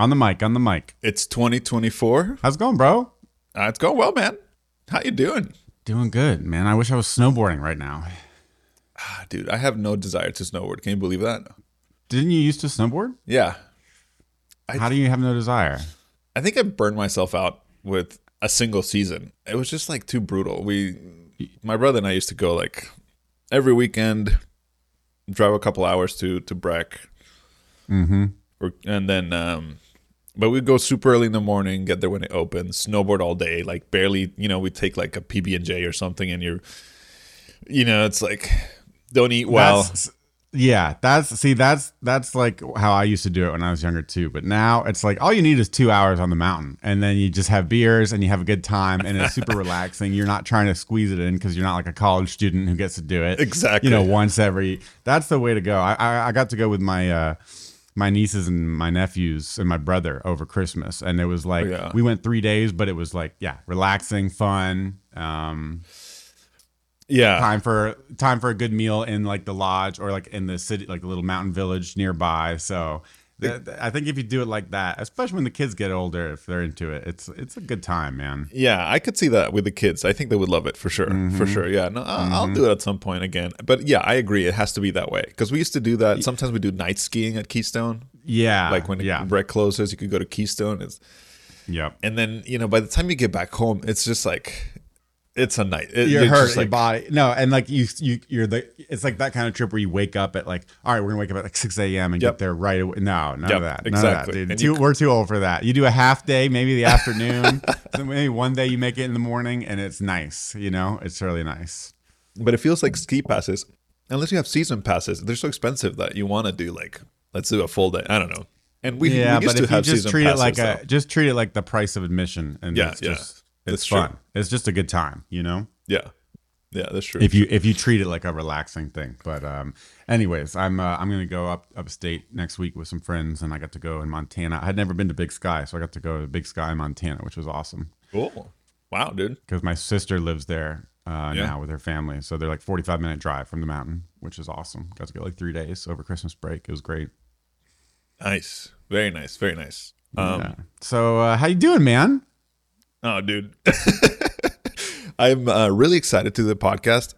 On the mic, on the mic. It's 2024. How's it going, bro? Uh, it's going well, man. How you doing? Doing good, man. I wish I was snowboarding right now. Ah, Dude, I have no desire to snowboard. Can you believe that? Didn't you used to snowboard? Yeah. I- How do you have no desire? I think I burned myself out with a single season. It was just like too brutal. We my brother and I used to go like every weekend drive a couple hours to to Breck. Mm-hmm. Or, and then um but we'd go super early in the morning, get there when it opens, snowboard all day, like barely, you know, we take like a PB and J or something and you're you know, it's like don't eat well. That's, yeah, that's see, that's that's like how I used to do it when I was younger too. But now it's like all you need is two hours on the mountain, and then you just have beers and you have a good time, and it's super relaxing. You're not trying to squeeze it in because you're not like a college student who gets to do it Exactly. You know, once every. That's the way to go. I I, I got to go with my. uh my nieces and my nephews and my brother over Christmas, and it was like Yeah. we went three days, but it was like yeah, relaxing, fun. Um, yeah. time for time for a good meal in like the lodge or like in the city like a little mountain village nearby so i think if you do it like that especially when the kids get older if they're into it it's it's a good time man Yeah, I could see that with the kids. I think they would love it for sure. Mm-hmm. For sure. Yeah. No, I'll, I'll do it at some point again. But yeah, I agree. It has to be that way because we used to do that. Sometimes we do night skiing at Keystone. yeah Like when yeah Breck closes, you could go to Keystone. It's, yep and then you know by the time you get back home, it's just like it's a night. It- you're it's hurt just your body no and like you you you're the it's like that kind of trip where you wake up at like all right we're gonna wake up at like 6 a.m and Yep. get there right away no none Yep, of that exactly. of that dude too, you- we're too old for that you do a half day maybe the afternoon so maybe one day you make it in the morning and it's nice you know it's really nice But it feels like ski passes, unless you have season passes, they're so expensive that you want to do like let's do a full day. I don't know. And we, yeah, we used but to if you just treat it like though. a just treat it like the price of admission, and Yeah, yeah. just it's fun. It's just a good time, you know. yeah, yeah, that's true. If you if you treat it like a relaxing thing. But um, anyways, I'm uh, I'm gonna go up upstate next week with some friends, and I got to go in Montana. I had never been to Big Sky, so I got to go to Big Sky, Montana, which was awesome cool. Wow, dude. because my sister lives there uh, Yeah. now with her family. So they're like 45 minute drive from the mountain, which is awesome. Got to go like three days over Christmas break. It was great. Nice. Very nice. Very nice. Um, Yeah. So uh, how you doing, man? Oh, dude. I'm uh, really excited to do the podcast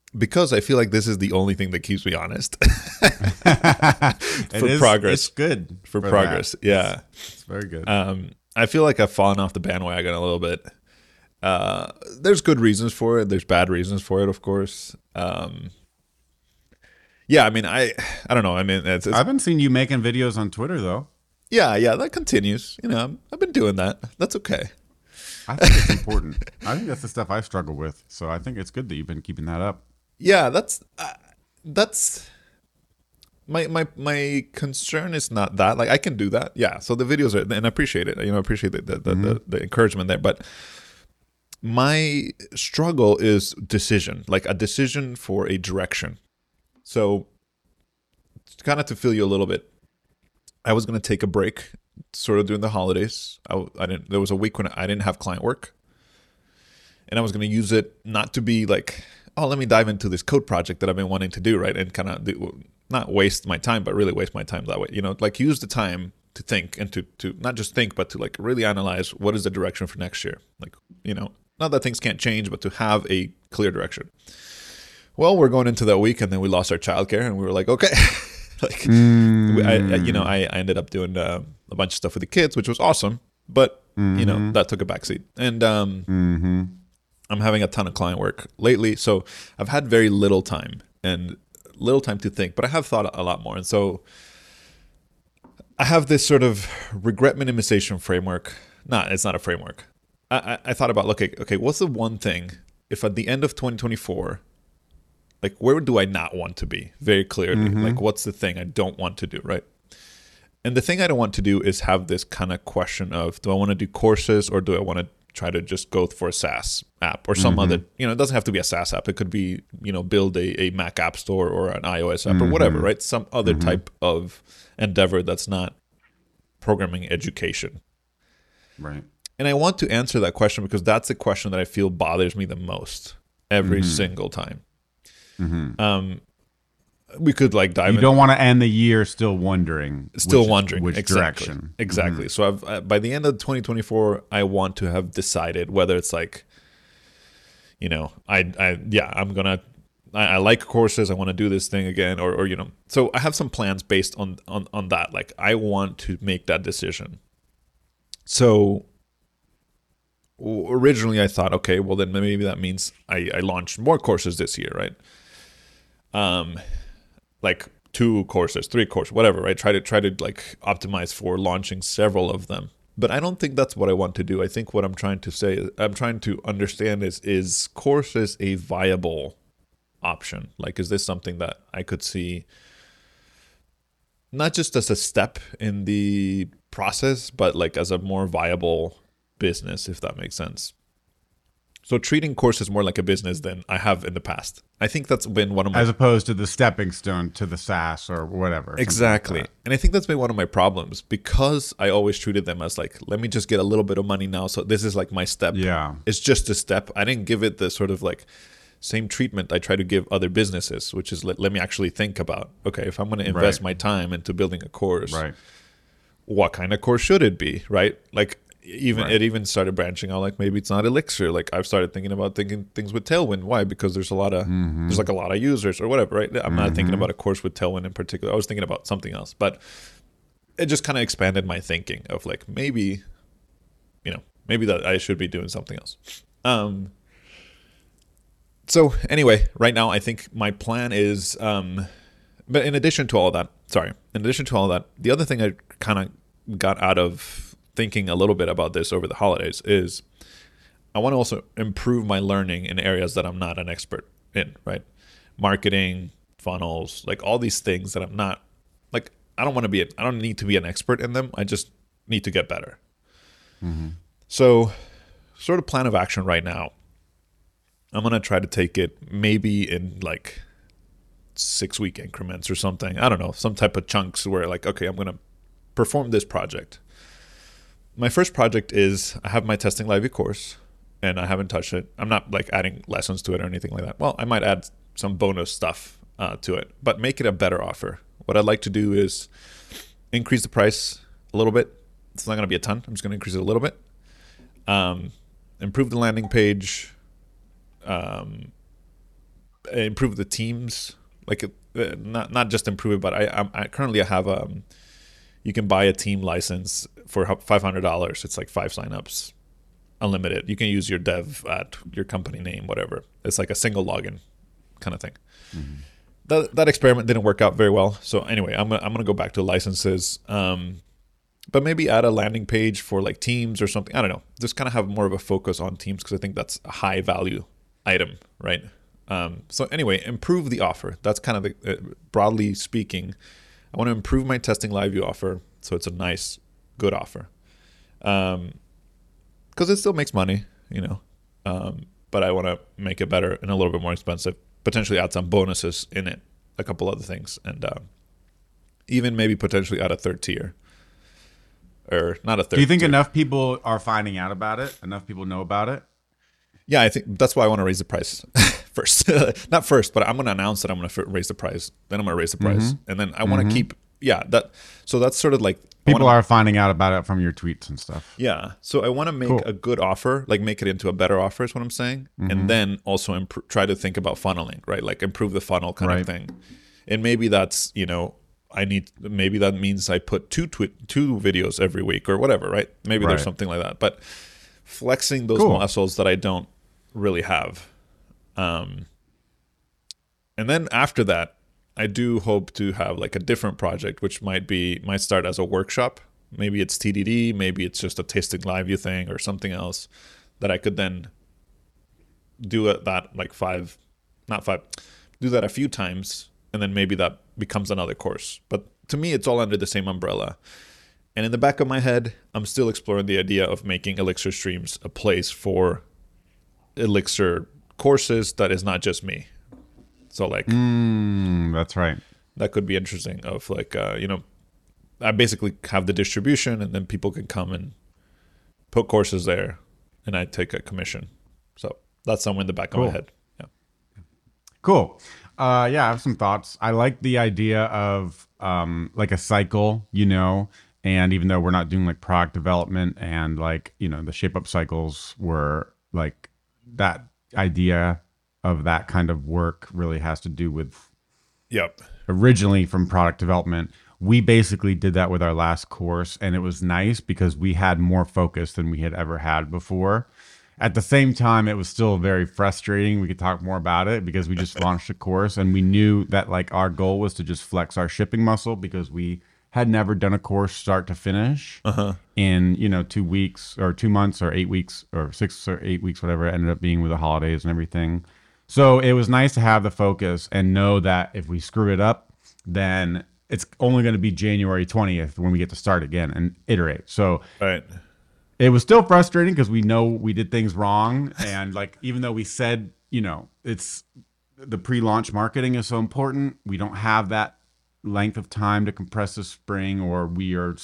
because I feel like this is the only thing that keeps me honest For is- progress. It's good for that. progress. Yeah. It's very good. Um, I feel like I've fallen off the bandwagon a little bit. Uh, there's good reasons for it. There's bad reasons for it, of course. Um, yeah, I mean, I, I don't know. I mean, it's, it's I haven't seen you making videos on Twitter though. yeah, yeah, that continues. You know, I've been doing that. That's okay. I think it's important. I think that's the stuff I struggle with. So I think it's good that you've been keeping that up. Yeah, that's uh, that's my my my concern is not that like I can do that. Yeah, so the videos are and I appreciate it. You know, I appreciate the the, the, the, the encouragement there, but my struggle is decision, like a decision for a direction. So kind of to fill you a little bit, I was going to take a break sort of during the holidays. I, I didn't there was a week when I didn't have client work and I was going to use it not to be like, oh, let me dive into this code project that I've been wanting to do, right? And kind of not waste my time, but really waste my time that way. You know, like use the time to think and to to not just think, but to like really analyze what is the direction for next year. Like, you know, not that things can't change, but to have a clear direction. Well, we're going into that week, and then we lost our childcare, and we were like, okay. like, we- I, I- you know, I, I ended up doing uh, a bunch of stuff with the kids, which was awesome, but you know that took a backseat. And um, Mm-hmm. I'm having a ton of client work lately, so I've had very little time and little time to think, but I have thought a lot more. And so I have this sort of regret minimization framework. Not, it's not a framework. I, I, I thought about, okay, okay, what's the one thing if at the end of 2024, like where do I not want to be? Very clearly, like what's the thing I don't want to do, right? And the thing I don't want to do is have this kind of question of do I want to do courses or do I want to try to just go for a SaaS app or some other, mm-hmm. you know, it doesn't have to be a SaaS app. It could be, you know, build a, a Mac app store or an iOS app or whatever, mm-hmm. right? Some other mm-hmm. type of endeavor that's not programming education. Right. And I want to answer that question because that's the question that I feel bothers me the most every single time. Um, we could like dive. You in- don't want to end the year still wondering. still which, wondering which exactly. direction. Exactly. So I've uh, by the end of 2024, I want to have decided whether it's like, you know, I I yeah, I'm gonna. I, I like courses. I want to do this thing again, or, or you know. So I have some plans based on on on that. Like I want to make that decision. So originally I thought, okay, well then maybe that means I I launched more courses this year, right? Um, like two courses, three courses, whatever, right? Try to try to like optimize for launching several of them. But I don't think that's what I want to do. I think what I'm trying to say, I'm trying to understand is is courses a viable option? Like, is this something that I could see not just as a step in the process, but like as a more viable business, if that makes sense? So treating courses more like a business than I have in the past. I think that's been one of my As opposed to the stepping stone to the SaaS or whatever. something like Exactly. and I think that's been one of my problems because I always treated them as like, let me just get a little bit of money now. So this is like my step. Yeah. It's just a step. I didn't give it the sort of like same treatment I try to give other businesses, which is let, let me actually think about, okay, if I'm going to invest Right. my time into building a course, Right. what kind of course should it be? Right. Like, even Right. it even started branching out like maybe it's not elixir. Like i've started thinking about thinking things with tailwind. Why? Because there's a lot of Mm-hmm. there's like a lot of users or whatever right? I'm not thinking about a course with tailwind in particular. I was thinking about something else but it just kind of expanded my thinking of like maybe you know maybe that i should be doing something else. Um so anyway right now i think my plan is um but in addition to all that sorry in addition to all that the other thing i kind of got out of thinking a little bit about this over the holidays is I want to also improve my learning in areas that I'm not an expert in, right? Marketing, funnels, like all these things that I'm not like I don't want to be I don't need to be an expert in them. I just need to get better. Mm-hmm. So, sort of plan of action right now. I'm going to try to take it maybe in like 6 week increments or something. I don't know, some type of chunks where like okay, I'm going to perform this project my first project is I have my testing live course and I haven't touched it. I'm not like adding lessons to it or anything like that. Well, I might add some bonus stuff uh, to it, but make it a better offer. What I'd like to do is increase the price a little bit. It's not going to be a ton. I'm just going to increase it a little bit. Um, improve the landing page. Um, improve the teams. Like uh, not not just improve it, but I, I'm, I currently I have um, you can buy a team license for five hundred dollars. It's like five signups, unlimited. You can use your dev at your company name, whatever. It's like a single login kind of thing. That that experiment didn't work out very well. So anyway, I'm gonna, I'm gonna go back to licenses. Um, but maybe add a landing page for like teams or something. I don't know. Just kind of have more of a focus on teams because I think that's a high value item, right? Um, so anyway, improve the offer. That's kind of the uh, broadly speaking. I want to improve my testing live view offer so it's a nice, good offer. Um, because it still makes money, you know. Um, but I want to make it better and a little bit more expensive. Potentially add some bonuses in it, a couple other things, and um, even maybe potentially add a third tier, or not a third. Do you think tier. enough people are finding out about it? Enough people know about it? Yeah, I think that's why I want to raise the price first. Not first, but I'm going to announce that I'm going to raise the price. Then I'm going to raise the mm-hmm. price, and then I want to mm-hmm. keep. Yeah, that. So that's sort of like People wanna- are finding out about it from your tweets and stuff. Yeah. So I want to make Cool. a good offer, like make it into a better offer is what I'm saying, and mm-hmm. then also imp- try to think about funneling, right? Like improve the funnel kind Right. of thing. And maybe that's you know I need maybe that means I put two twi- two videos every week or whatever, right? Maybe there's something like that. But flexing those Cool. muscles that I don't really have. Um, and then after that, I do hope to have like a different project, which might be might start as a workshop. Maybe it's TDD, maybe it's just a testing live view thing or something else that I could then do that like five, not five, do that a few times, and then maybe that becomes another course. But to me, it's all under the same umbrella. And in the back of my head, I'm still exploring the idea of making Elixir Streams a place for Elixir courses that is not just me. So like Mm, that's right. that could be interesting. Of like uh, you know, I basically have the distribution, and then people can come and put courses there, and I take a commission. So that's somewhere in the back of my head. Yeah. Cool. Uh, yeah, I have some thoughts. I like the idea of um, like a cycle, you know, and even though we're not doing like product development and like you know the shape up cycles were like that idea of that kind of work really has to do with Yep. originally from product development. We basically did that with our last course, and it was nice because we had more focus than we had ever had before. At the same time, it was still very frustrating. We could talk more about it because we just launched a course and we knew that like our goal was to just flex our shipping muscle because we had never done a course start to finish uh-huh. in you know two weeks or two months or eight weeks or six or eight weeks whatever it ended up being with the holidays and everything. So it was nice to have the focus and know that if we screw it up then it's only going to be january 20th when we get to start again and iterate. So Right. it was still frustrating because we know we did things wrong and like even though we said you know it's the pre-launch marketing is so important we don't have that length of time to compress the spring or we are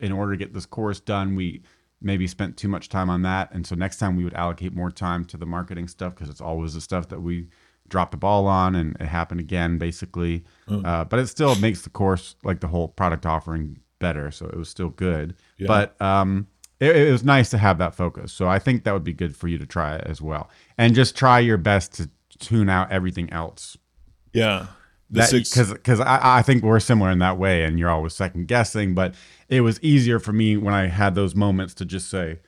in order to get this course done we maybe spent too much time on that. And so next time we would allocate more time to the marketing stuff because it's always the stuff that we drop the ball on and it happened again basically. Uh, but it still makes the course like the whole product offering better so it was still good. Yeah. but um it, it was nice to have that focus. So i think that would be good for you to try it as well. And just try your best to tune out everything else. Yeah. Because because I, I think we're similar in that way and you're always second guessing but it was easier for me when i had those moments to just say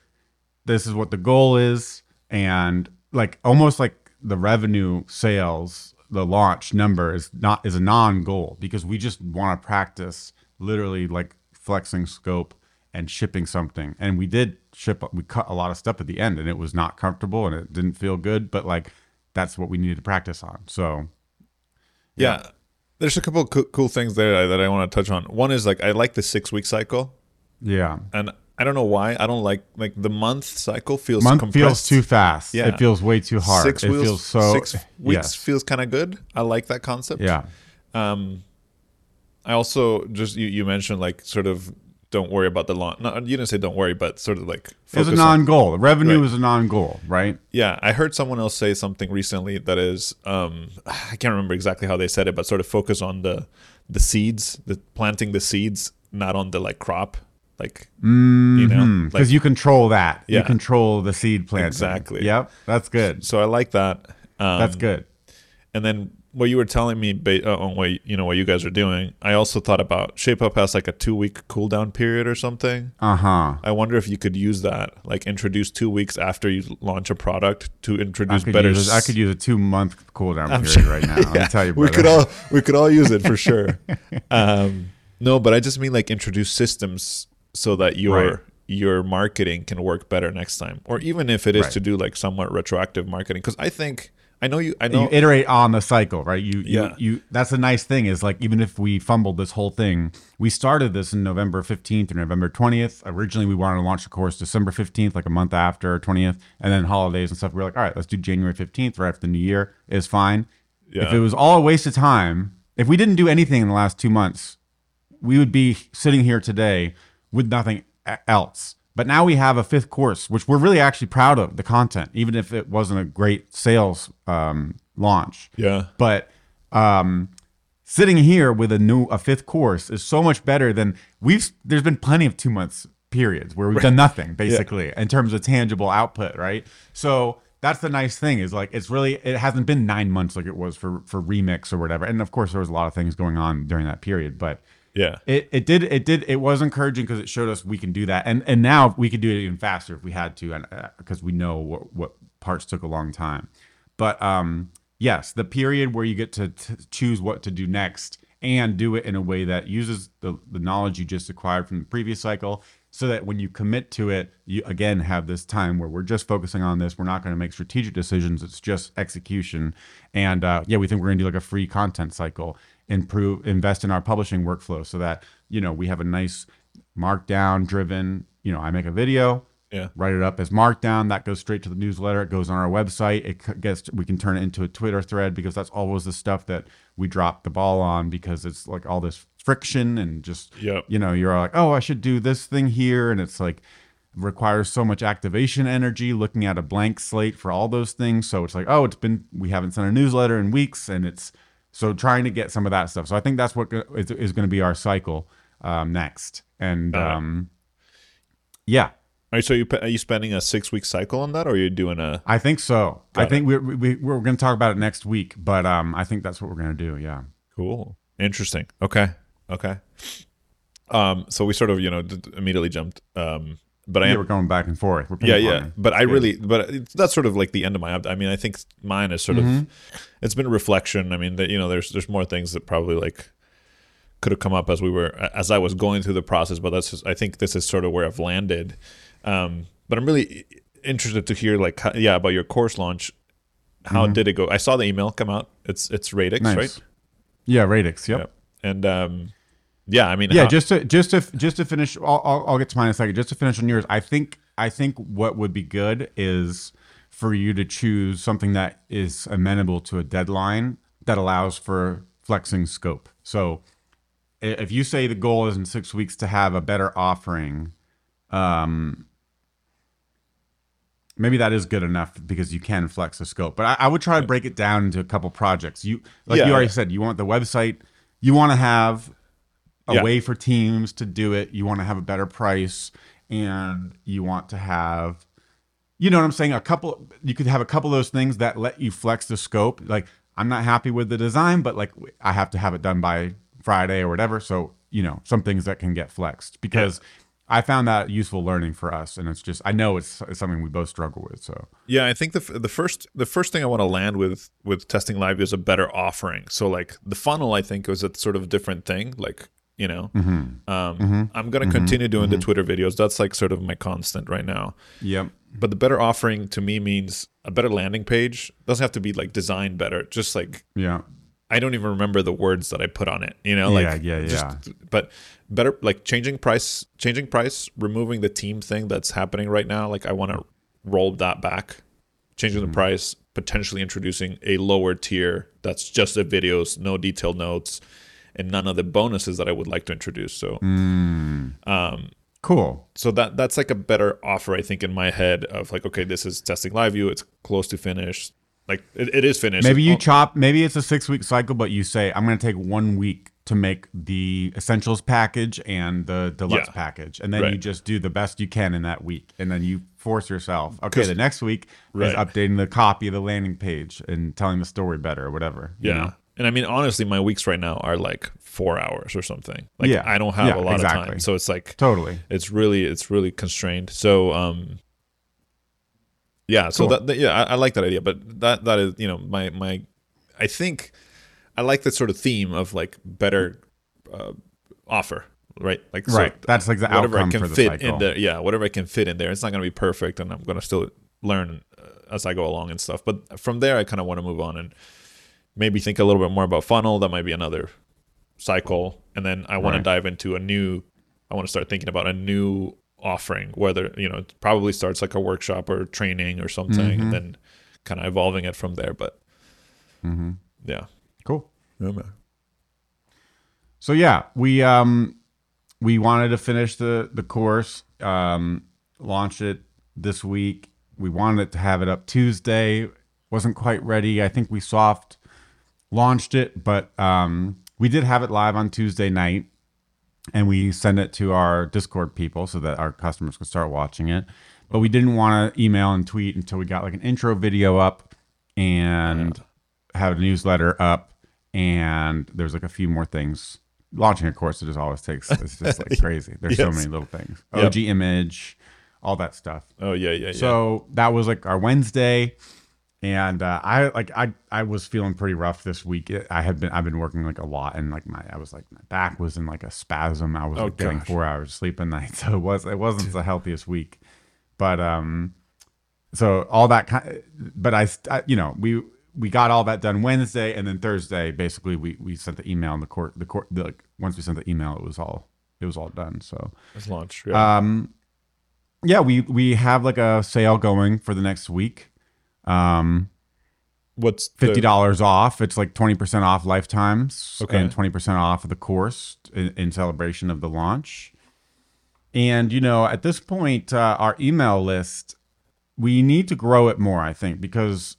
this is what the goal is and like almost like the revenue sales the launch number is not is a non-goal because we just want to practice literally like flexing scope and shipping something and we did ship we cut a lot of stuff at the end and it was not comfortable and it didn't feel good but like that's what we needed to practice on so yeah. There's a couple of coo- cool things there that I want to touch on. One is like I like the six week cycle, yeah and I don't know why. I don't like like the month cycle feels month compressed. feels too fast. Yeah. It feels way too hard. Six it wheels, feels so six weeks yes. feels kind of good. I like that concept. Yeah. Um, I also just you, you mentioned like sort of don't worry about the launch. No, you didn't say don't worry, but sort of like It was a non-goal. The revenue Right. was a non-goal, right? Yeah, I heard someone else say something recently that is um I can't remember exactly how they said it, but sort of focus on the the seeds, the planting the seeds, not on the like crop. Like you know, Because like, you control that. You control the seed planting. Exactly. Yep. That's good. so I like that. Um, That's good. And then what you were telling me ba- uh, on what you know what you guys are doing, I also thought about Shape Up has like a two week cool down period or something. Uh huh. I wonder if you could use that, like introduce two weeks after you launch a product to introduce could, better. use, I s- could use a two-month cooldown I'm period sure- right now. Let me tell you, we could all we could all use it for sure. um, no, but I just mean like introduce systems so that your Right. your marketing can work better next time, or even if it is Right. to do like somewhat retroactive marketing. Because I think I know you. I you know. iterate on the cycle, right? You, Yeah. you, you. That's the nice thing is like even if we fumbled this whole thing, we started this in November fifteenth or November twentieth. Originally, we wanted to launch the course December fifteenth, like a month after twentieth, and then holidays and stuff. We are like, all right, let's do January fifteenth, right after the new year is fine. Yeah. If it was all a waste of time, if we didn't do anything in the last two months, we would be sitting here today with nothing else. But now we have a fifth course, which we're really actually proud of the content, even if it wasn't a great sales um, launch. yeah. But um, sitting here with a new a fifth course is so much better than we've. There's been plenty of two months periods where we've done nothing basically in terms of tangible output, right? So that's the nice thing is like it's really it hasn't been nine months like it was for for remix or whatever. And of course there was a lot of things going on during that period, but Yeah. it, it did it did it was encouraging because it showed us we can do that and and now we could do it even faster if we had to and because we know what what parts took a long time but um yes the period where you get to t- choose what to do next and do it in a way that uses the, the knowledge you just acquired from the previous cycle so that when you commit to it you again have this time where we're just focusing on this. We're not going to make strategic decisions. It's just execution. And uh, yeah we think we're going to do like a free content cycle improve invest in our publishing workflow so that you know we have a nice markdown driven you know i make a video Yeah. write it up as markdown that goes straight to the newsletter. It goes on our website. It gets we can turn it into a twitter thread because that's always the stuff that we drop the ball on because it's like all this friction and just Yep. you know you're like oh i should do this thing here and it's like requires so much activation energy looking at a blank slate for all those things so it's like oh it's been we haven't sent a newsletter in weeks and it's So trying to get some of that stuff. So I think that's what is, is going to be our cycle um, next. And it. um, yeah, Are you, so you are you spending a six week cycle on that, or are you doing a? I think so. I Got it. think we're, we, we're going to talk about it next week, but um, I think that's what we're going to do. Yeah. Cool, interesting. Okay, okay. Um, so we sort of you know d- immediately jumped. Um, but I yeah, am we're going back and forth. We're yeah, yeah. But I good. really, but it's, that's sort of like the end of my. I mean, I think mine is sort Mm-hmm. of. It's been reflection. I mean, that you know, there's there's more things that probably like could have come up as we were as I was going through the process. But that's just, I think this is sort of where I've landed. Um, but I'm really interested to hear like how, yeah about your course launch. How did it go? I saw the email come out. It's it's Radix, Mm-hmm. Nice. right? Yeah, Radix. Yep. Yep. And um, yeah, I mean, Yeah, how- just to just to just to finish, I'll, I'll, I'll get to mine in a second. Just to finish on yours, I think I think what would be good is for you to choose something that is amenable to a deadline that allows for flexing scope. So, if you say the goal is in six weeks to have a better offering, um, maybe that is good enough because you can flex the scope. But I, I would try to break it down into a couple projects. You like Yeah, you already said, you want the website. You want to have a Yeah. way for teams to do it. You want to have a better price, and you want to have, you know what I'm saying? A couple. You could have a couple of those things that let you flex the scope. Like I'm not happy with the design, but like I have to have it done by Friday or whatever. So you know some things that can get flexed because. I found that useful learning for us, and it's just I know it's, it's something we both struggle with. So Yeah, I think the f- the first the first thing I want to land with with testing live is a better offering. So like the funnel, I think was a sort of different thing. Like you know, Mm-hmm. um, I'm gonna continue doing the Twitter videos. That's like sort of my constant right now. yep, But the better offering to me means a better landing page. Doesn't have to be like designed better. Just like yeah, I don't even remember the words that I put on it. You know, like Yeah, yeah, just, But better like changing price, changing price, removing the team thing that's happening right now. Like I want to roll that back, changing Mm-hmm. the price, potentially introducing a lower tier that's just the videos, no detailed notes, and none of the bonuses that I would like to introduce. So, Mm. cool. so that that's like a better offer, I think, in my head of like, okay, this is testing live view. It's close to finish. Like it, it is finished. Maybe you Oh, chop. Maybe it's a six week cycle, but you say I'm going to take one week to make the essentials package and the deluxe Yeah. package, and then you just do the best you can in that week, and then you force yourself. Okay, the next week Right. is updating the copy of the landing page and telling the story better or whatever. you Yeah. know? And I mean, honestly, my weeks right now are like four hours or something. Like Yeah. I don't have Yeah, a lot of time. So it's like, totally. it's really, it's really constrained. So, um, yeah, so Cool. that, that- yeah, I, I like that idea, but that, that is, you know, my, my, I think I like that sort of theme of like better, uh, offer, right? Like, so Right. That's like the whatever I outcome can for the fit cycle. in there. Yeah. Whatever I can fit in there. It's not going to be perfect and I'm going to still learn uh, as I go along and stuff. But from there, I kind of want to move on and maybe think a little bit more about funnel. That might be another cycle. And then I want to dive into a new, I want to start thinking about a new offering, whether, you know, it probably starts like a workshop or training or something Mm-hmm. and then kind of evolving it from there. But Mm-hmm. yeah. Cool. Yeah, man. So yeah, we um we wanted to finish the the course, um, launch it this week. We wanted it to have it up Tuesday. Wasn't quite ready. I think we soft launched it, but um, we did have it live on Tuesday night, and we sent it to our Discord people so that our customers could start watching it. But we didn't want to email and tweet until we got like an intro video up and have a newsletter up, and there's like a few more things. Launching a course, it just always takes. It's just like crazy. There's so many little things. Yep. OG image, all that stuff. Oh yeah, yeah, yeah. So that was like our Wednesday, and uh, I like I I was feeling pretty rough this week. I had been I've been working like a lot, and like my I was like my back was in like a spasm. I was Oh, like getting four hours sleep a night, so it was it wasn't the healthiest week. But um, so all that kind, but I, I you know we we got all that done Wednesday, and then Thursday basically we we sent the email in the court the court the, like once we sent the email it was all it was all done. So it's launched. Yeah. um, yeah, we we have like a sale going for the next week. Um, What's fifty dollars off. It's like twenty percent off lifetimes Okay. and twenty percent off of the course in, in celebration of the launch. And you know, at this point, uh, our email list we need to grow it more. I think because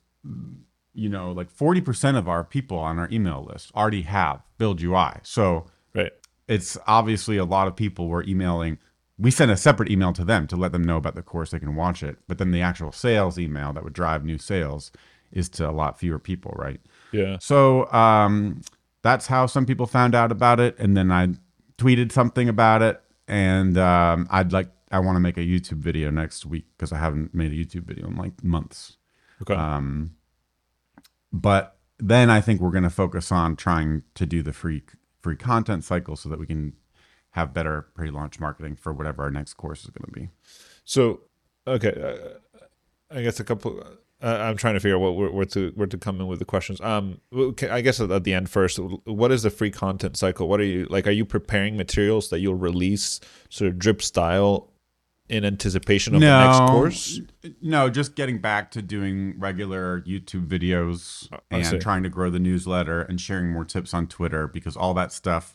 you know, like 40% of our people on our email list already have Build UI. So Right. it's obviously a lot of people were emailing. We sent a separate email to them to let them know about the course. They can watch it. But then the actual sales email that would drive new sales is to a lot fewer people, right? Yeah. So um, that's how some people found out about it. And then I tweeted something about it. And um, I'd like, I want to make a YouTube video next week because I haven't made a YouTube video in like months. Okay. Um, but then I think we're going to focus on trying to do the free free content cycle so that we can have better pre-launch marketing for whatever our next course is going to be. So, okay, uh, I guess a couple. Uh, I'm trying to figure out what where, where to where to come in with the questions. Um, okay, I guess at the end first, what is the free content cycle? What are you like? Are you preparing materials that you'll release sort of drip style in anticipation of the next course? No, just getting back to doing regular YouTube videos I see. and trying to grow the newsletter and sharing more tips on Twitter because all that stuff.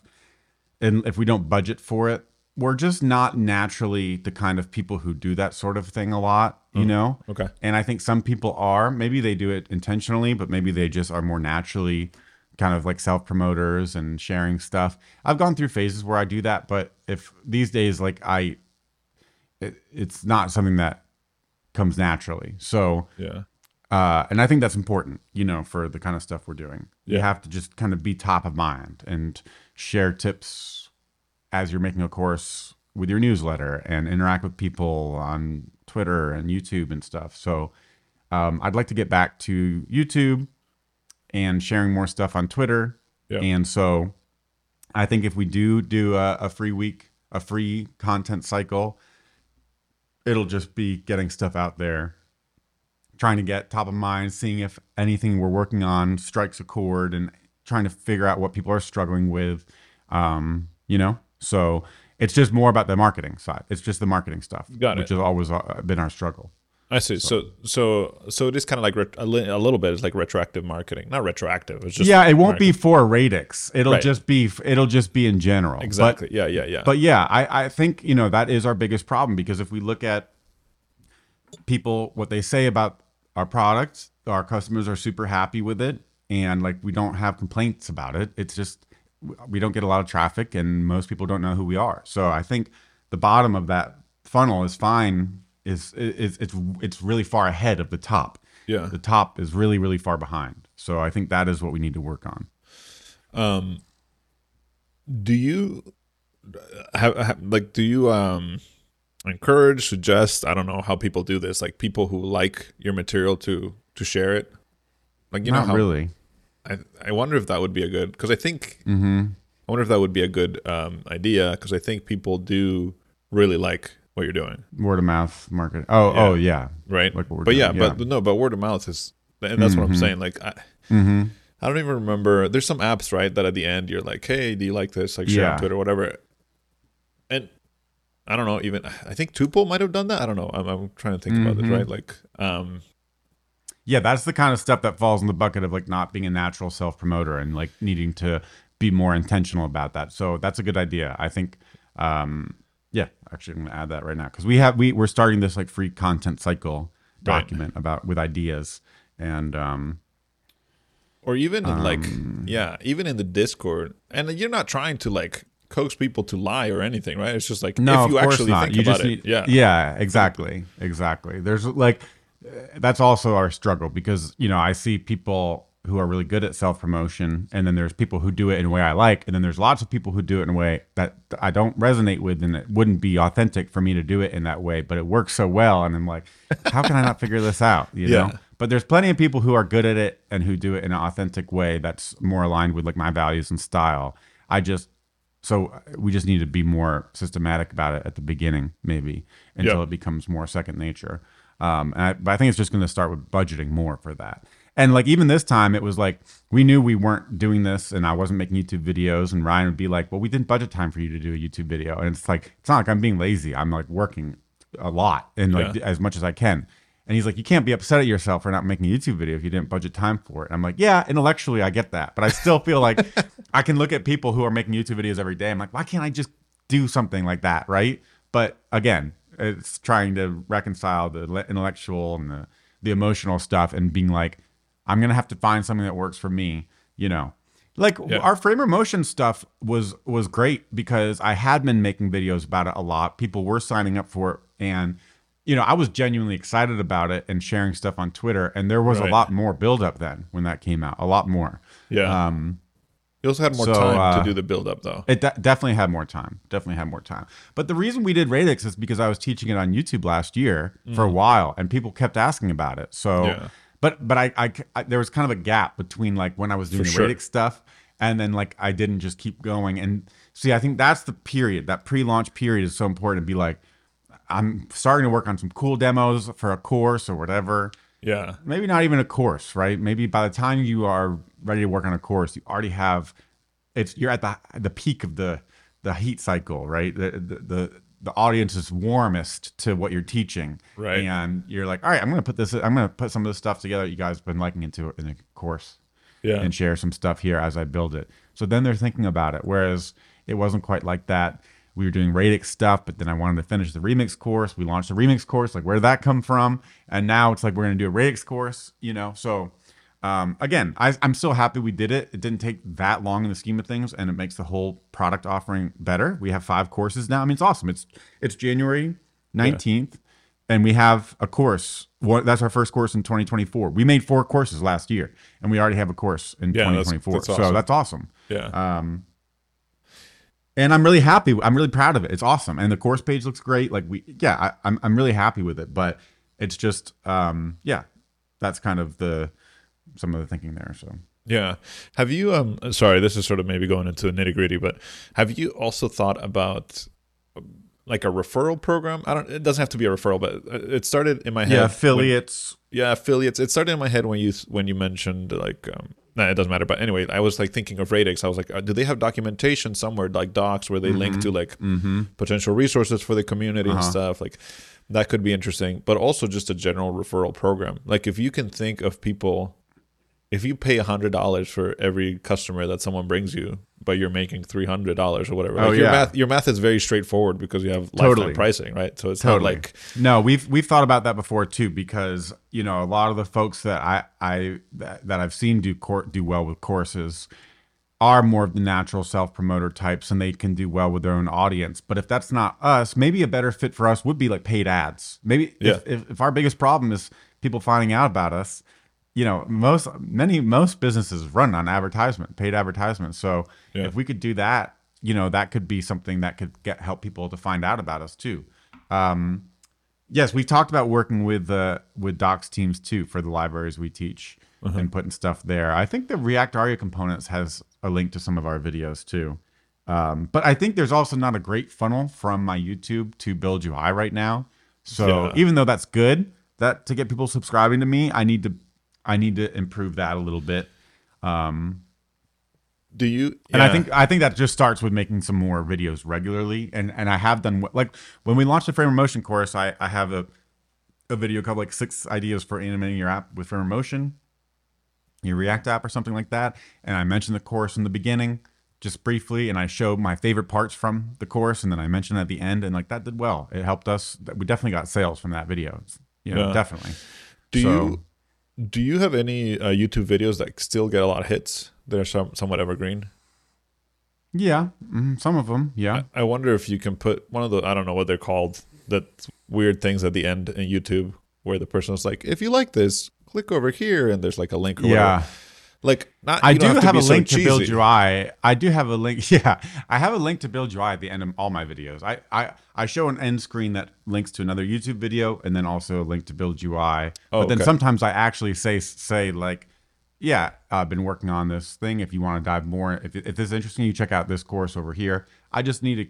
And if we don't budget for it, we're just not naturally the kind of people who do that sort of thing a lot, you know? Okay. And I think some people are. Maybe they do it intentionally, but maybe they just are more naturally kind of like self promoters and sharing stuff. I've gone through phases where I do that, but if these days, like I, it, it's not something that comes naturally. So, Yeah. uh, and I think that's important, you know, for the kind of stuff we're doing. You have to just kind of be top of mind and share tips as you're making a course with your newsletter and interact with people on Twitter and YouTube and stuff. So um, I'd like to get back to YouTube and sharing more stuff on Twitter. Yeah. And so I think if we do do a, a free week, a free content cycle, it'll just be getting stuff out there trying to get top of mind, seeing if anything we're working on strikes a chord, and trying to figure out what people are struggling with. Um, you know, so it's just more about the marketing side. It's just the marketing stuff, Got which it. has always uh, been our struggle. I see. So, so, so it is kind of like ret- a, li- a little bit. It's like retroactive marketing, not retroactive. It's just yeah, it won't marketing. be for Radix. It'll Right. just be it'll just be in general. But- exactly. yeah, yeah, yeah. But yeah, I, I think, you know, that is our biggest problem because if we look at people, what they say about our product, our customers are super happy with it. And like we don't have complaints about it. It's just, we don't get a lot of traffic and most people don't know who we are. So I think the bottom of that funnel is fine, is, is it's, it's really far ahead of the top. Yeah. The top is really, really far behind. So I think that is what we need to work on. um, do you have, have like do you um encourage suggest i don't know how people do this like people who like your material to to share it like you Not know how really. I, I wonder if that would be a good because i think Mm-hmm. i wonder if that would be a good um idea because i think people do really like what you're doing Word of mouth market. Oh, Yeah. oh yeah. right Like but yeah, doing, but no but word of mouth is and that's what i'm saying like I, Mm-hmm. I don't even remember. There's some apps, right, that at the end you're like, "Hey, do you like this?" Like share Yeah. on Twitter, or whatever. And I don't know. Even I think Tuple might have done that. I don't know. I'm, I'm trying to think about this, Mhm. right? Like, um, Yeah, that's the kind of stuff that falls in the bucket of like not being a natural self promoter and like needing to be more intentional about that. So that's a good idea. I think, um, yeah, actually, I'm gonna add that right now because we have we we're starting this like free content cycle Right. document about with ideas and um, or even in like, Um, yeah, even in the Discord. And you're not trying to like coax people to lie or anything, right? It's just like no, if you of course actually not. think you about it, need, yeah, yeah, exactly, exactly. There's like that's also our struggle because you know I see people who are really good at self promotion, and then there's people who do it in a way I like, and then there's lots of people who do it in a way that I don't resonate with, and it wouldn't be authentic for me to do it in that way, but it works so well, and I'm like, how can I not figure this out? You Yeah. know. But there's plenty of people who are good at it and who do it in an authentic way that's more aligned with like my values and style. I just so we just need to be more systematic about it at the beginning, maybe until Yeah. it becomes more second nature. Um, and I, but I think it's just going to start with budgeting more for that. And like even this time, it was like we knew we weren't doing this, and I wasn't making YouTube videos. And Ryan would be like, "Well, we didn't budget time for you to do a YouTube video." And it's like it's not like I'm being lazy. I'm like working a lot and like Yeah. as much as I can. And he's like, "You can't be upset at yourself for not making a YouTube video if you didn't budget time for it." And I'm like, "Yeah, intellectually I get that, but I still feel like I can look at people who are making YouTube videos every day. I'm like, why can't I just do something like that, right?" But again, it's trying to reconcile the intellectual and the the emotional stuff and being like, I'm gonna have to find something that works for me. You know, like Yeah. our framer motion stuff was was great because I had been making videos about it a lot. People were signing up for it, and you know, I was genuinely excited about it and sharing stuff on Twitter. And there was Right. a lot more build up then when that came out, a lot more. Yeah. Um, you also had more so, time uh, to do the build up though. It de- definitely had more time. Definitely had more time. But the reason we did Radix is because I was teaching it on YouTube last year for a while, and people kept asking about it. So, Mm. Yeah. but but I, I, I- there was kind of a gap between like when I was doing For the sure. Radix stuff, and then like I didn't just keep going. And see, I think that's the period. That pre-launch period is so important to be like, I'm starting to work on some cool demos for a course or whatever Yeah. maybe not even a course, right? Maybe by the time you are ready to work on a course, you already have it's you're at the the peak of the the heat cycle, right? The the the, the audience is warmest to what you're teaching, Right. And you're like, all right, I'm gonna put this, I'm gonna put some of this stuff together. You guys have been liking into in the course, Yeah. and share some stuff here as I build it. So then they're thinking about it. Whereas it wasn't quite like that. We were doing Radix stuff, but then I wanted to finish the remix course. We launched the remix course. Like, where did that come from? And now it's like we're going to do a Radix course, you know? So, um, again, I, I'm still happy we did it. It didn't take that long in the scheme of things, and it makes the whole product offering better. We have five courses now. I mean, it's awesome. It's it's January 19th, and we have a course. What, that's our first course in 2024. We made four courses last year, and we already have a course in Yeah, 2024. that's So awesome. that's awesome. yeah. Um, and I'm really happy. I'm really proud of it. It's awesome, and the course page looks great. Like we, yeah, I, I'm I'm really happy with it. But it's just, um, yeah, that's kind of the some of the thinking there. So Yeah. Have you um sorry, this is sort of maybe going into the nitty-gritty, but have you also thought about like a referral program? I don't it doesn't have to be a referral, but uh, it started in my head. yeah, when- affiliates. yeah, affiliates. It started in my head when you when you mentioned like um no, it doesn't matter. But anyway, I was like thinking of Radix. I was like, uh, do they have documentation somewhere, like docs, where they link to like Mm-hmm. potential resources for the community and Uh-huh. stuff? Like that could be interesting. But also just a general referral program. Like if you can think of people, if you pay hundred dollars for every customer that someone brings you, but you're making three hundred dollars or whatever. Oh, like your yeah. math, your math is very straightforward because you have lifetime Totally. pricing, right? So it's Totally. not like no, we've we've thought about that before too, because you know a lot of the folks that I I that, that I've seen do cour do well with courses are more of the natural self promoter types, and they can do well with their own audience. But if that's not us, maybe a better fit for us would be like paid ads. Maybe Yeah. if, if if our biggest problem is people finding out about us, you know, most many most businesses run on advertisement, paid advertisement. So Yeah. if we could do that, you know, that could be something that could get help people to find out about us too. Um, yes, we've talked about working with uh, with docs teams too for the libraries we teach and putting stuff there. I think the React Aria components has a link to some of our videos too. Um, but I think there's also not a great funnel from my YouTube to Build UI right now. So Yeah. even though that's good, that to get people subscribing to me, I need to I need to improve that a little bit. Um, do you And I think I think that just starts with making some more videos regularly. And and I have done like when we launched the Framer Motion course, I I have a a video called like six ideas for animating your app with Framer Motion, your React app or something like that. And I mentioned the course in the beginning just briefly, and I showed my favorite parts from the course, and then I mentioned at the end, and like that did well. It helped us. We definitely got sales from that video. You know, Yeah. definitely. Do So- you do you have any uh, YouTube videos that still get a lot of hits? They're some, somewhat evergreen. Yeah, mhm, some of them. Yeah. I wonder if you can put one of the I don't know what they're called that weird things at the end in YouTube where the person is like, if you like this, click over here, and there's like a link. Or Yeah. whatever. Like not. I do have, have, a so link to Build cheesy. UI. I do have a link. Yeah, I have a link to Build UI at the end of all my videos. I, I, I show an end screen that links to another YouTube video and then also a link to Build UI. Oh, but then okay. sometimes I actually say say like, yeah, I've been working on this thing. If you want to dive more, if, if this is interesting, you check out this course over here. I just need to.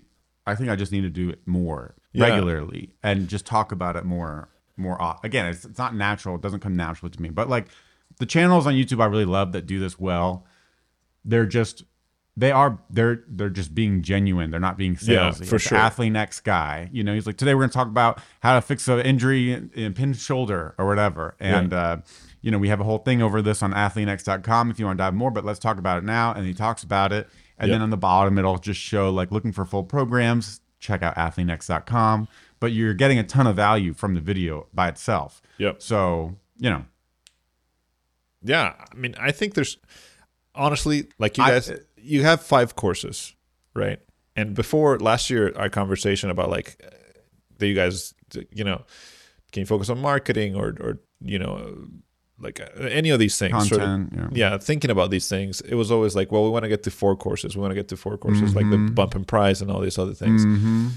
I think I just need to do it more Yeah. regularly and just talk about it more more. o- Again, it's, it's not natural. It doesn't come naturally to me. But like the channels on YouTube, I really love that do this well they're just they are they're they're just being genuine. They're not being Yeah, salesy. for It's sure. Athlete next guy, you know, he's like today we're gonna talk about how to fix an injury in, in pinned shoulder or whatever. And uh, you know, we have a whole thing over this on athletenext.com if you want to dive more, but let's talk about it now. And he talks about it. And Yep. then on the bottom it'll just show like looking for full programs, check out athletenext.com. But you're getting a ton of value from the video by itself. Yep. So, you know, yeah, I mean, I think there's honestly like you I- guys, you have five courses, right? And before last year, our conversation about like uh, that you guys, you know, can you focus on marketing or or you know, like uh, any of these things, sort of- Content. yeah. yeah, thinking about these things, it was always like, well, we want to get to four courses. We want to get to four courses, like the Mhm. bump in price and all these other things. hmm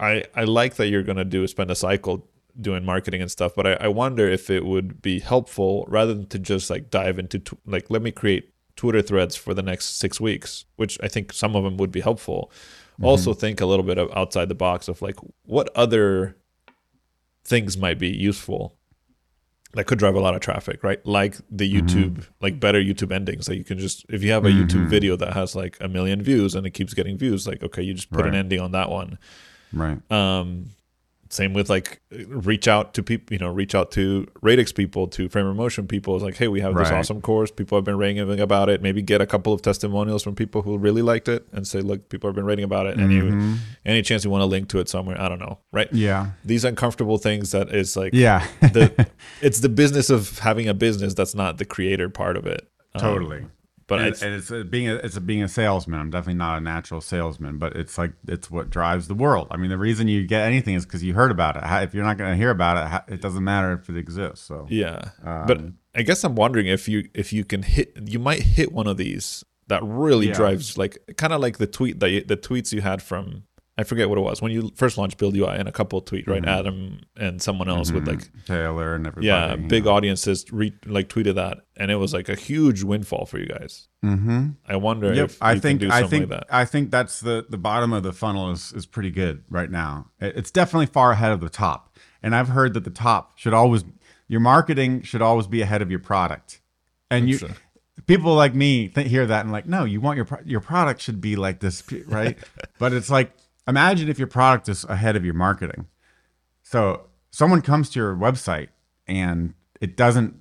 I, I like that you're gonna do spend a cycle doing marketing and stuff, but I, I wonder if it would be helpful rather than to just like dive into tw- like let me create Twitter threads for the next six weeks, which I think some of them would be helpful. Also think a little bit of outside the box of like what other things might be useful that could drive a lot of traffic, right? Like the YouTube, like better YouTube endings that you can just if you have a YouTube Mhm. video that has like a million views and it keeps getting views, like okay, you just put an ending on that one. Right. Um, same with like reach out to people, you know, reach out to Radix people, to Framer Motion people. It's like, hey, we have this awesome course. People have been raving about it. Maybe get a couple of testimonials from people who really liked it and say, look, people have been raving about it. Any Mhm. any chance you want to link to it somewhere? I don't know, right? Yeah. These uncomfortable things that is like Yeah. the it's the business of having a business that's not the creator part of it. Um, totally. But and, it's, and it's a, being a, it's a, being a salesman. I'm definitely not a natural salesman, but it's like it's what drives the world. I mean, the reason you get anything is because you heard about it. How- If you're not going to hear about it, how- it doesn't matter if it exists. So Yeah, but Um, I guess I'm wondering if you if you can hit you might hit one of these that really Yeah. drives like kind of like the tweet that you, the tweets you had from I forget what it was when you first launched Build UI and a couple tweet right Mhm. Adam and someone else with like Taylor and everybody. yeah big audiences re, like tweeted that and it was like a huge windfall for you guys. Mm-hmm. I wonder Yep. if I you think can do I think like that. I think that's the the bottom of the funnel is is pretty good right now. It's definitely far ahead of the top. And I've heard that the top should always your marketing should always be ahead of your product. And you people like me th- hear that and like, no, you want your pro- your product should be like this, right? but it's like, imagine if your product is ahead of your marketing. So someone comes to your website and it doesn't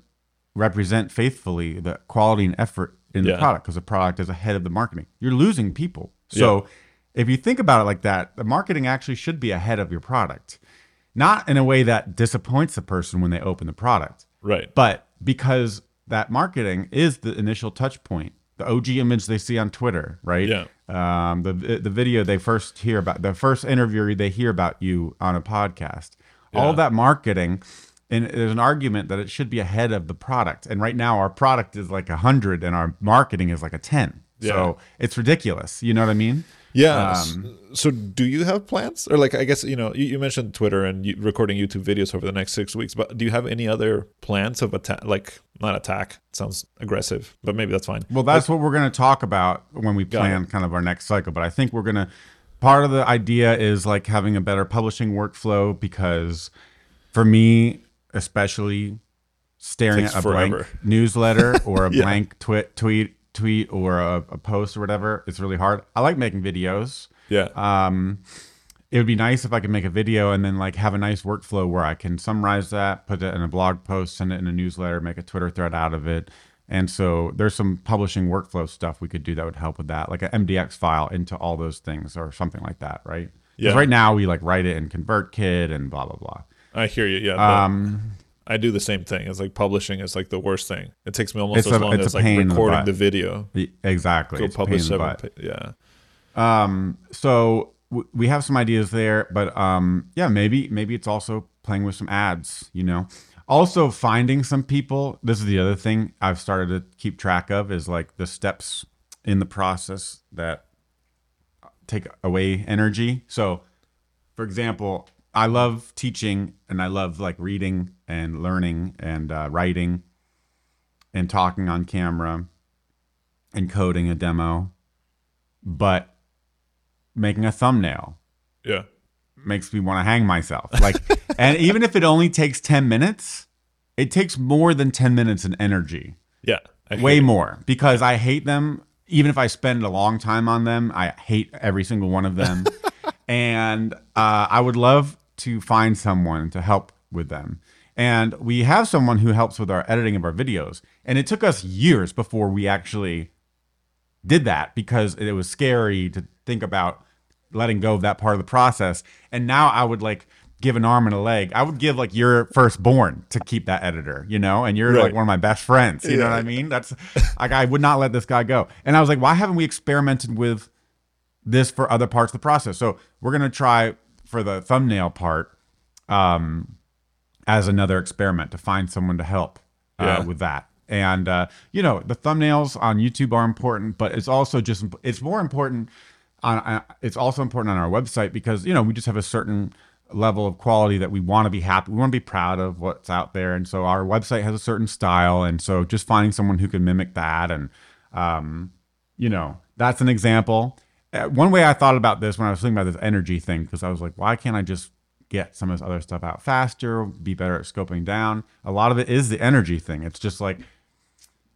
represent faithfully the quality and effort in Yeah. the product because the product is ahead of the marketing. You're losing people. So if you think about it like that, the marketing actually should be ahead of your product. Not in a way that disappoints the person when they open the product, Right. but because that marketing is the initial touch point, the OG image they see on Twitter, right? Yeah. Um, the the video they first hear about, the first interview they hear about you on a podcast. All Yeah. of that marketing, and there's an argument that it should be ahead of the product. And right now, our product is like a hundred, and our marketing is like a ten. Yeah. So it's ridiculous. You know what I mean? Yeah. Um, so, do you have plans, or like I guess you know you, you mentioned Twitter and you, recording YouTube videos over the next six weeks, but do you have any other plans of attack? Like not attack sounds aggressive, but maybe that's fine. Well, that's what we're going to talk about when we plan kind of our next cycle. But I think we're going to, part of the idea is like having a better publishing workflow because for me, especially staring at a forever. blank newsletter or a Yeah. blank tweet, tweet, tweet or a, a post or whatever, it's really hard. I like making videos. Yeah. Um, it would be nice if I could make a video and then like have a nice workflow where I can summarize that, put it in a blog post, send it in a newsletter, make a Twitter thread out of it. And so there's some publishing workflow stuff we could do that would help with that, like an MDX file into all those things or something like that, right? Yeah. right now we like write it in ConvertKit and blah blah blah. I hear you. Yeah. Um, I do the same thing. It's like publishing is like the worst thing. It takes me almost It's as a- long as like in the recording the, video. exactly. Go It's publish seven. pa- Yeah. Um, so w- we have some ideas there, but um, yeah, maybe maybe it's also playing with some ads. You know, also finding some people. This is the other thing I've started to keep track of is like the steps in the process that take away energy. So, for example, I love teaching and I love like reading and learning and uh, writing and talking on camera and coding a demo, but making a thumbnail Yeah. makes me want to hang myself. Like, and even if it only takes 10 minutes, it takes more than 10 minutes in energy, Yeah. Way you. more because I hate them. Even if I spend a long time on them, I hate every single one of them. and uh, I would love to find someone to help with them. And we have someone who helps with our editing of our videos. And it took us years before we actually did that because it was scary to think about letting go of that part of the process. And now I would like give an arm and a leg. I would give like your firstborn to keep that editor, you know, and you're Right. like one of my best friends. You know what I mean? That's like I would not let this guy go. And I was like, why haven't we experimented with this for other parts of the process? So we're gonna try for the thumbnail part um, as another experiment to find someone to help uh, Yeah. with that. And uh, you know, the thumbnails on YouTube are important, but it's also just it's more important on uh, it's also important on our website because you know we just have a certain level of quality that we want to be happy we want to be proud of what's out there and so our website has a certain style and so just finding someone who can mimic that and um, you know that's an example one way i thought about this when i was thinking about this energy thing because i was like why can't i just get some of this other stuff out faster be better at scoping down? A lot of it is the energy thing. It's just like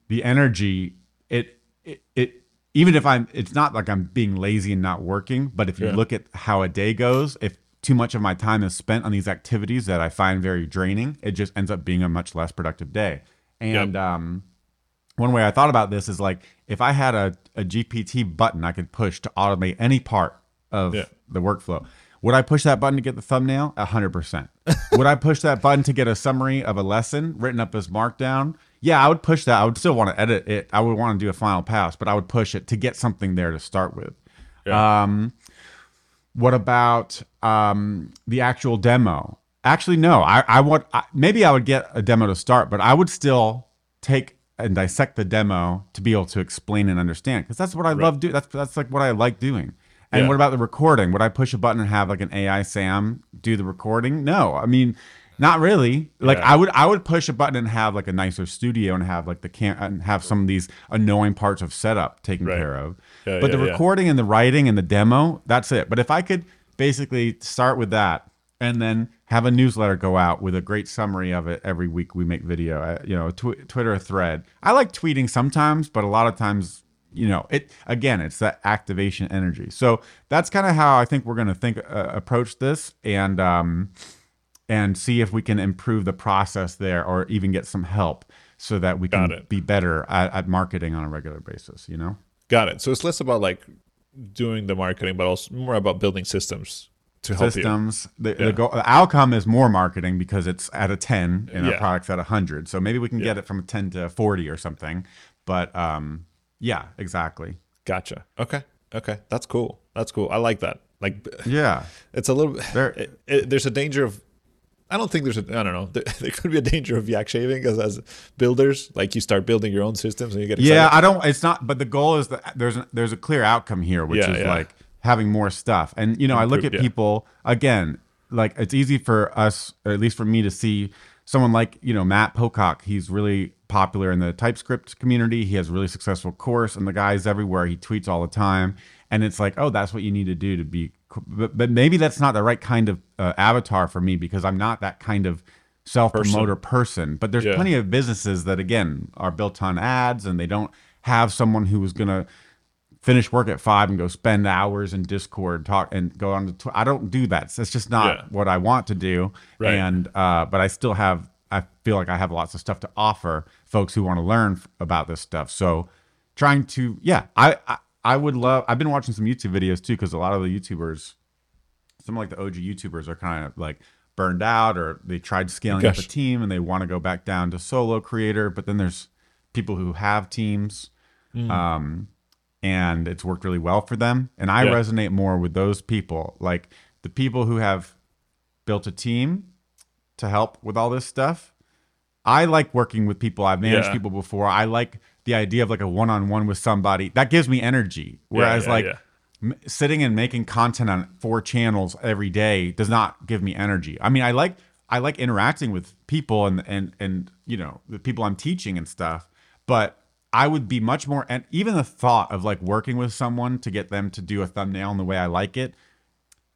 the energy it it, it even if i'm it's not like i'm being lazy and not working but if you Yeah. look at how a day goes if too much of my time is spent on these activities that i find very draining it just ends up being a much less productive day. And um one way i thought about this is like if i had a, a gpt button i could push to automate any part of Yeah. the workflow would i push that button to get the thumbnail 100% would i push that button to get a summary of a lesson written up as markdown yeah i would push that i would still want to edit it i would want to do a final pass but i would push it to get something there to start with Yeah. um, what about um, the actual demo? Actually, no. I, I would I, maybe I would get a demo to start, but I would still take and dissect the demo to be able to explain and understand because that's what I love doing. That's that's like what I like doing. And Yeah. what about the recording? Would I push a button and have like an AI Sam do the recording? No, I mean, not really. Like Yeah. I would I would push a button and have like a nicer studio and have like the cam and have some of these annoying parts of setup taken Right. care of. Yeah, but the recording and the writing and the demo, that's it. But if I could basically start with that and then have a newsletter go out with a great summary of it every week we make video, uh, you know, tw- Twitter thread. I like tweeting sometimes, but a lot of times, you know, it again, it's that activation energy. So that's kind of how I think we're going to think uh, approach this and um and see if we can improve the process there or even get some help so that we can it. be better at, at marketing on a regular basis, you know? Got it. So it's less about like doing the marketing, but also more about building systems to help systems. The, Yeah. the, goal, the outcome is more marketing because it's at a 10 and our product's at 100. So maybe we can get it from 10 to 40 or something. But um, yeah, exactly. Gotcha. Okay. Okay. That's cool. That's cool. I like that. Like, Yeah. it's a little. There- it, it, there's a danger of. I don't think there's a. I don't know. There, there could be a danger of yak shaving as, as builders. Like you start building your own systems and you get excited. Yeah, I don't. It's not. But the goal is that there's a, there's a clear outcome here, which Yeah, is yeah. like having more stuff. And you know, I look at yeah. people again. Like it's easy for us, or at least for me, to see someone like you know Matt Pocock. He's really popular in the TypeScript community. He has a really successful course, and the guy's everywhere. He tweets all the time, and it's like, oh, that's what you need to do to be. But, but maybe that's not the right kind of uh, avatar for me because I'm not that kind of self promoter person. But there's Yeah. plenty of businesses that again are built on ads and they don't have someone who is gonna finish work at five and go spend hours in Discord talk and go on to tw- I don't do that. It's just not Yeah. what I want to do. Right. And uh, but I still have I feel like I have lots of stuff to offer folks who want to learn f- about this stuff. So trying to yeah, I I, I would love I've been watching some YouTube videos too because a lot of the YouTubers some like the OG YouTubers are kind of like burned out or they tried scaling up a team and they want to go back down to solo creator. But then there's people who have teams um, and it's worked really well for them. And I Yeah. resonate more with those people, like the people who have built a team to help with all this stuff. I like working with people. I've managed Yeah. people before. I like the idea of like a one-on-one with somebody. That gives me energy. Whereas yeah, like m- sitting and making content on four channels every day does not give me energy. I mean, I like I like interacting with people and and and you know the people I'm teaching and stuff, but I would be much more and even the thought of like working with someone to get them to do a thumbnail in the way I like it.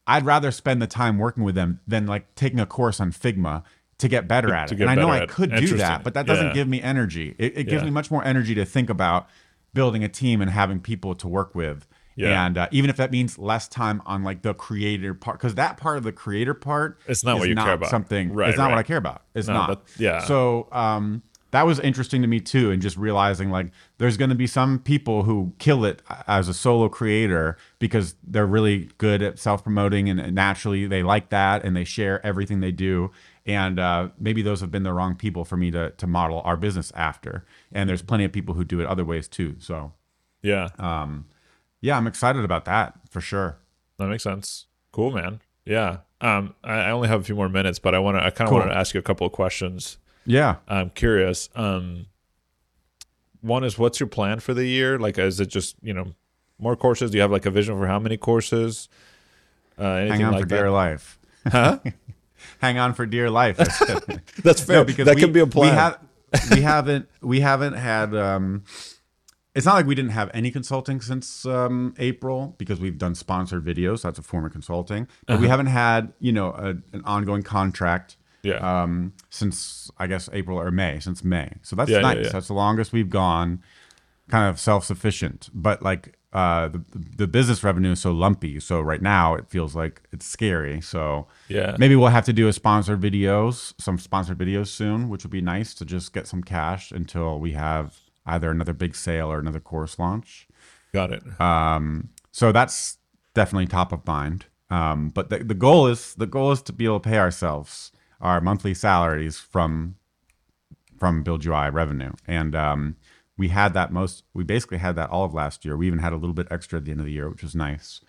I'd rather spend the time working with them than like taking a course on Figma to get better at it. And I know I it. could do that, but that doesn't Yeah. give me energy. It, it gives Yeah. me much more energy to think about building a team and having people to work with. Yeah. And uh, even if that means less time on like the creator part, because that part of the creator part It's not what you care about. Something Right, it's not what. I care about. It's No, not. yeah. So um, that was interesting to me too, and just realizing like there's going to be some people who kill it as a solo creator because they're really good at self promoting and naturally they like that and they share everything they do. And uh, maybe those have been the wrong people for me to to model our business after. And there's plenty of people who do it other ways too. So Yeah. um, yeah, I'm excited about that for sure. That makes sense. Cool, man. Yeah. Um, I, I only have a few more minutes, but I want to. I kind of Cool. want to ask you a couple of questions. Yeah. I'm curious. Um, one is, what's your plan for the year? Like, is it just you know more courses? Do you have like a vision for how many courses? Uh, anything Hang on like for that? dear life. Huh? Hang on for dear life. That's fair. No, because that we, can be a plan. We, have, we haven't we haven't had. Um, it's not like we didn't have any consulting since um, April because we've done sponsored videos. That's a form of consulting, but Uh-huh. we haven't had you know a, an ongoing contract. Yeah. Um, since I guess April or May, since May. So that's Yeah, yeah, nice. yeah. That's the longest we've gone, kind of self sufficient. But like uh, the the business revenue is so lumpy. So right now it feels like it's scary. So Yeah. maybe we'll have to do a sponsored videos, some sponsored videos soon, which would be nice to just get some cash until we have either another big sale or another course launch. Got it. Um, so that's definitely top of mind. Um, but the, the goal is the goal is to be able to pay ourselves our monthly salaries from from Build UI revenue, and um, we had that most. We basically had that all of last year. We even had a little bit extra at the end of the year, which was nice.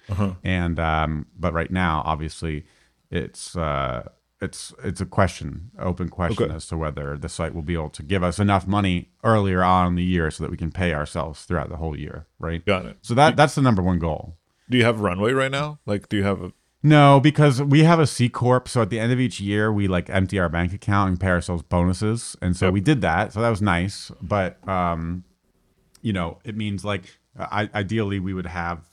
And um, but right now, obviously, it's uh, it's it's a question, open question Okay. as to whether the site will be able to give us enough money earlier on in the year so that we can pay ourselves throughout the whole year, right? Got it. So that that's the number one goal. Do you have runway right now? Like, do you have a? No, because we have a C corp, so at the end of each year we like empty our bank account and pay ourselves bonuses, and so Yep. we did that. So that was nice, but um, you know, it means like I, ideally we would have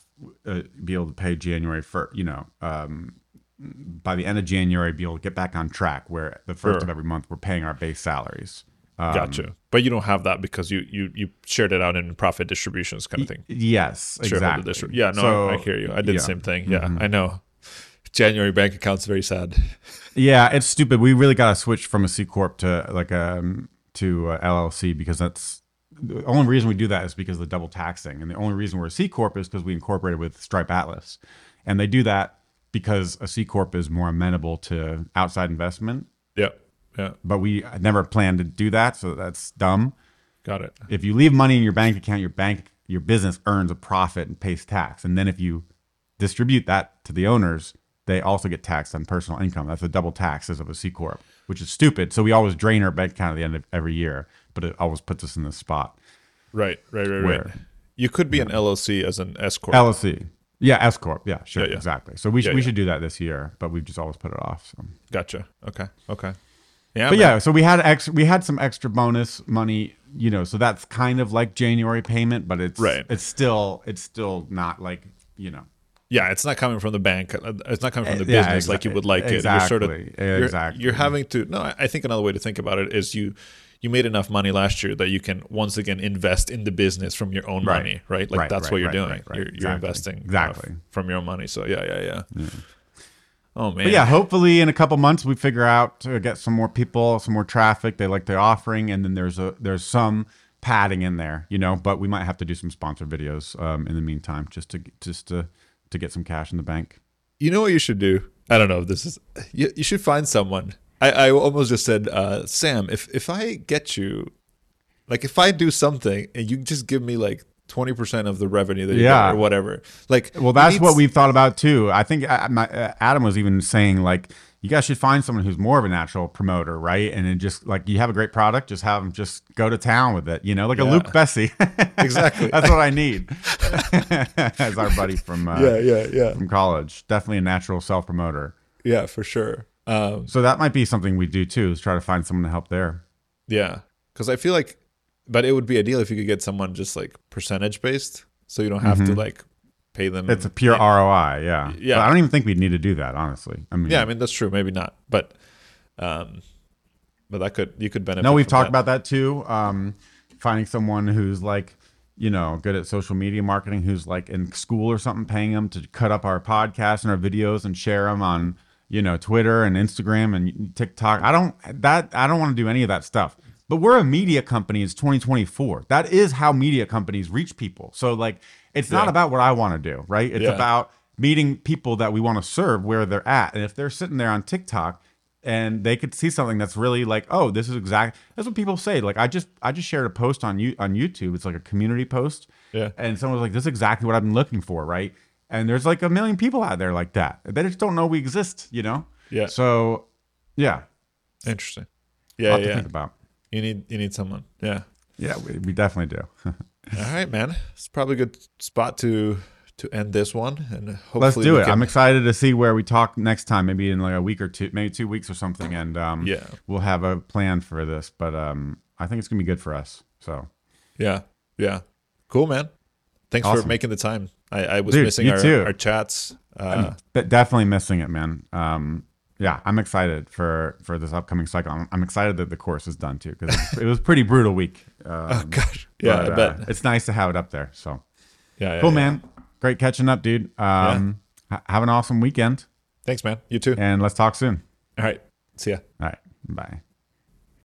uh, be able to pay January for you know um, by the end of January be able to get back on track where the first Sure. of every month we're paying our base salaries. Um, Gotcha. But you don't have that because you you you shared it out in profit distributions kind of thing. Yes, Shareholder exactly. distrib- Yeah, no, So, I hear you. I did yeah. Mm-hmm. the same thing. Yeah, I know. January bank account's very sad. Yeah, it's stupid. We really got to switch from a C corp to like um to uh, LLC because that's the only reason we do that is because of the double taxing, and the only reason we're a C corp is because we incorporated with Stripe Atlas, and they do that because a C corp is more amenable to outside investment. Yeah, yeah, But we never planned to do that, so that's dumb. got it. If you leave money in your bank account, your bank your business earns a profit and pays tax, and then if you distribute that to the owners, they also get taxed on personal income. That's the double taxes of a C corp, which is stupid. So we always drain our bank account at the end of every year, but it always puts us in this spot. Right, right, right, right. You could be an LLC as an S corp. LLC, yeah, S corp, yeah, sure, Yeah, yeah. exactly. So we should Yeah, we should do that this year, but we've just always put it off. So. Gotcha. Okay. Okay. Yeah. But man. yeah, so we had ex we had some extra bonus money, you know, so that's kind of like January payment, but it's Right. it's still it's still not like you know Yeah, it's not coming from the bank. Uh, It's not coming from the Uh, yeah, business like you would like it. You're sort of exactly, you're, exactly. You're having to. No, I- think another way to think about it is you you made enough money last year that you can once again invest in the business from your own Right. money, right? Like Right, that's right, what you're doing. You're, you're Exactly. investing uh, Exactly. from your own money. So yeah, yeah, yeah. Oh man. But yeah, hopefully in a couple months we figure out to get some more people, some more traffic. They like the offering, and then there's a there's some padding in there, you know. But we might have to do some sponsor videos um, in the meantime, just to just to to get some cash in the bank. You know what you should do? I don't know if this is. You, you should find someone. I, I almost just said, uh, Sam, if if I get you, like if I do something and you just give me like twenty percent of the revenue that you Yeah. get or whatever, like Well, that's what we've thought about too. I think uh, my, uh, Adam was even saying like you guys should find someone who's more of a natural promoter, right? And then just like you have a great product, just have them just go to town with it, you know, like a Luke Bessie. Exactly. that's what I need. As our buddy from uh, Yeah, yeah, yeah, from college, definitely a natural self promoter. yeah, for sure. Um, So that might be something we do too, is try to find someone to help there. yeah, because I feel like, but it would be ideal if you could get someone just like percentage based, so you don't have to like pay them. It's a pure ROI, yeah. Yeah. But I don't even think we'd need to do that, honestly. I mean, Yeah, I mean that's true. Maybe not, but um, but that could you could benefit. No, we've talked that. about that too. Um, finding someone who's like, you know, good at social media marketing, who's like in school or something, paying them to cut up our podcasts and our videos and share them on, you know, Twitter and Instagram and TikTok. I don't that I don't want to do any of that stuff. But we're a media company. It's 2024. That is how media companies reach people. So like, it's not about what I want to do, right? It's Yeah. about meeting people that we want to serve where they're at. And if they're sitting there on TikTok and they could see something that's really like, oh, this is exact. That's what people say. Like I just I just shared a post on you on YouTube. It's like a community post. Yeah. And someone was like, this is exactly what I've been looking for, right? And there's like a million people out there like that. They just don't know we exist, you know? Yeah. So, yeah, Interesting. a Yeah, yeah. think about. You need you need someone. Yeah. Yeah, we, we definitely do. All right, man. It's probably a good spot to to end this one, and hopefully Let's do it. can- I'm excited to see where we talk next time, maybe in like a week or two, maybe two weeks or something, and um, Yeah. we'll have a plan for this. But um, I think it's gonna be good for us. So, Yeah, yeah. Cool, man. Thanks for making the time. I, I was Dude, missing our, our chats. Uh, but definitely missing it, man. Um, yeah, I'm excited for for this upcoming cycle. I'm, I'm excited that the course is done too because it, was- a pretty brutal week. Um, oh gosh. Yeah, but, I bet. uh, it's nice to have it up there. So yeah, yeah, cool, yeah. man. Great catching up, dude. Um, ha- have an awesome weekend, Thanks, man. You too. and let's talk soon. All right. See ya. All right, bye.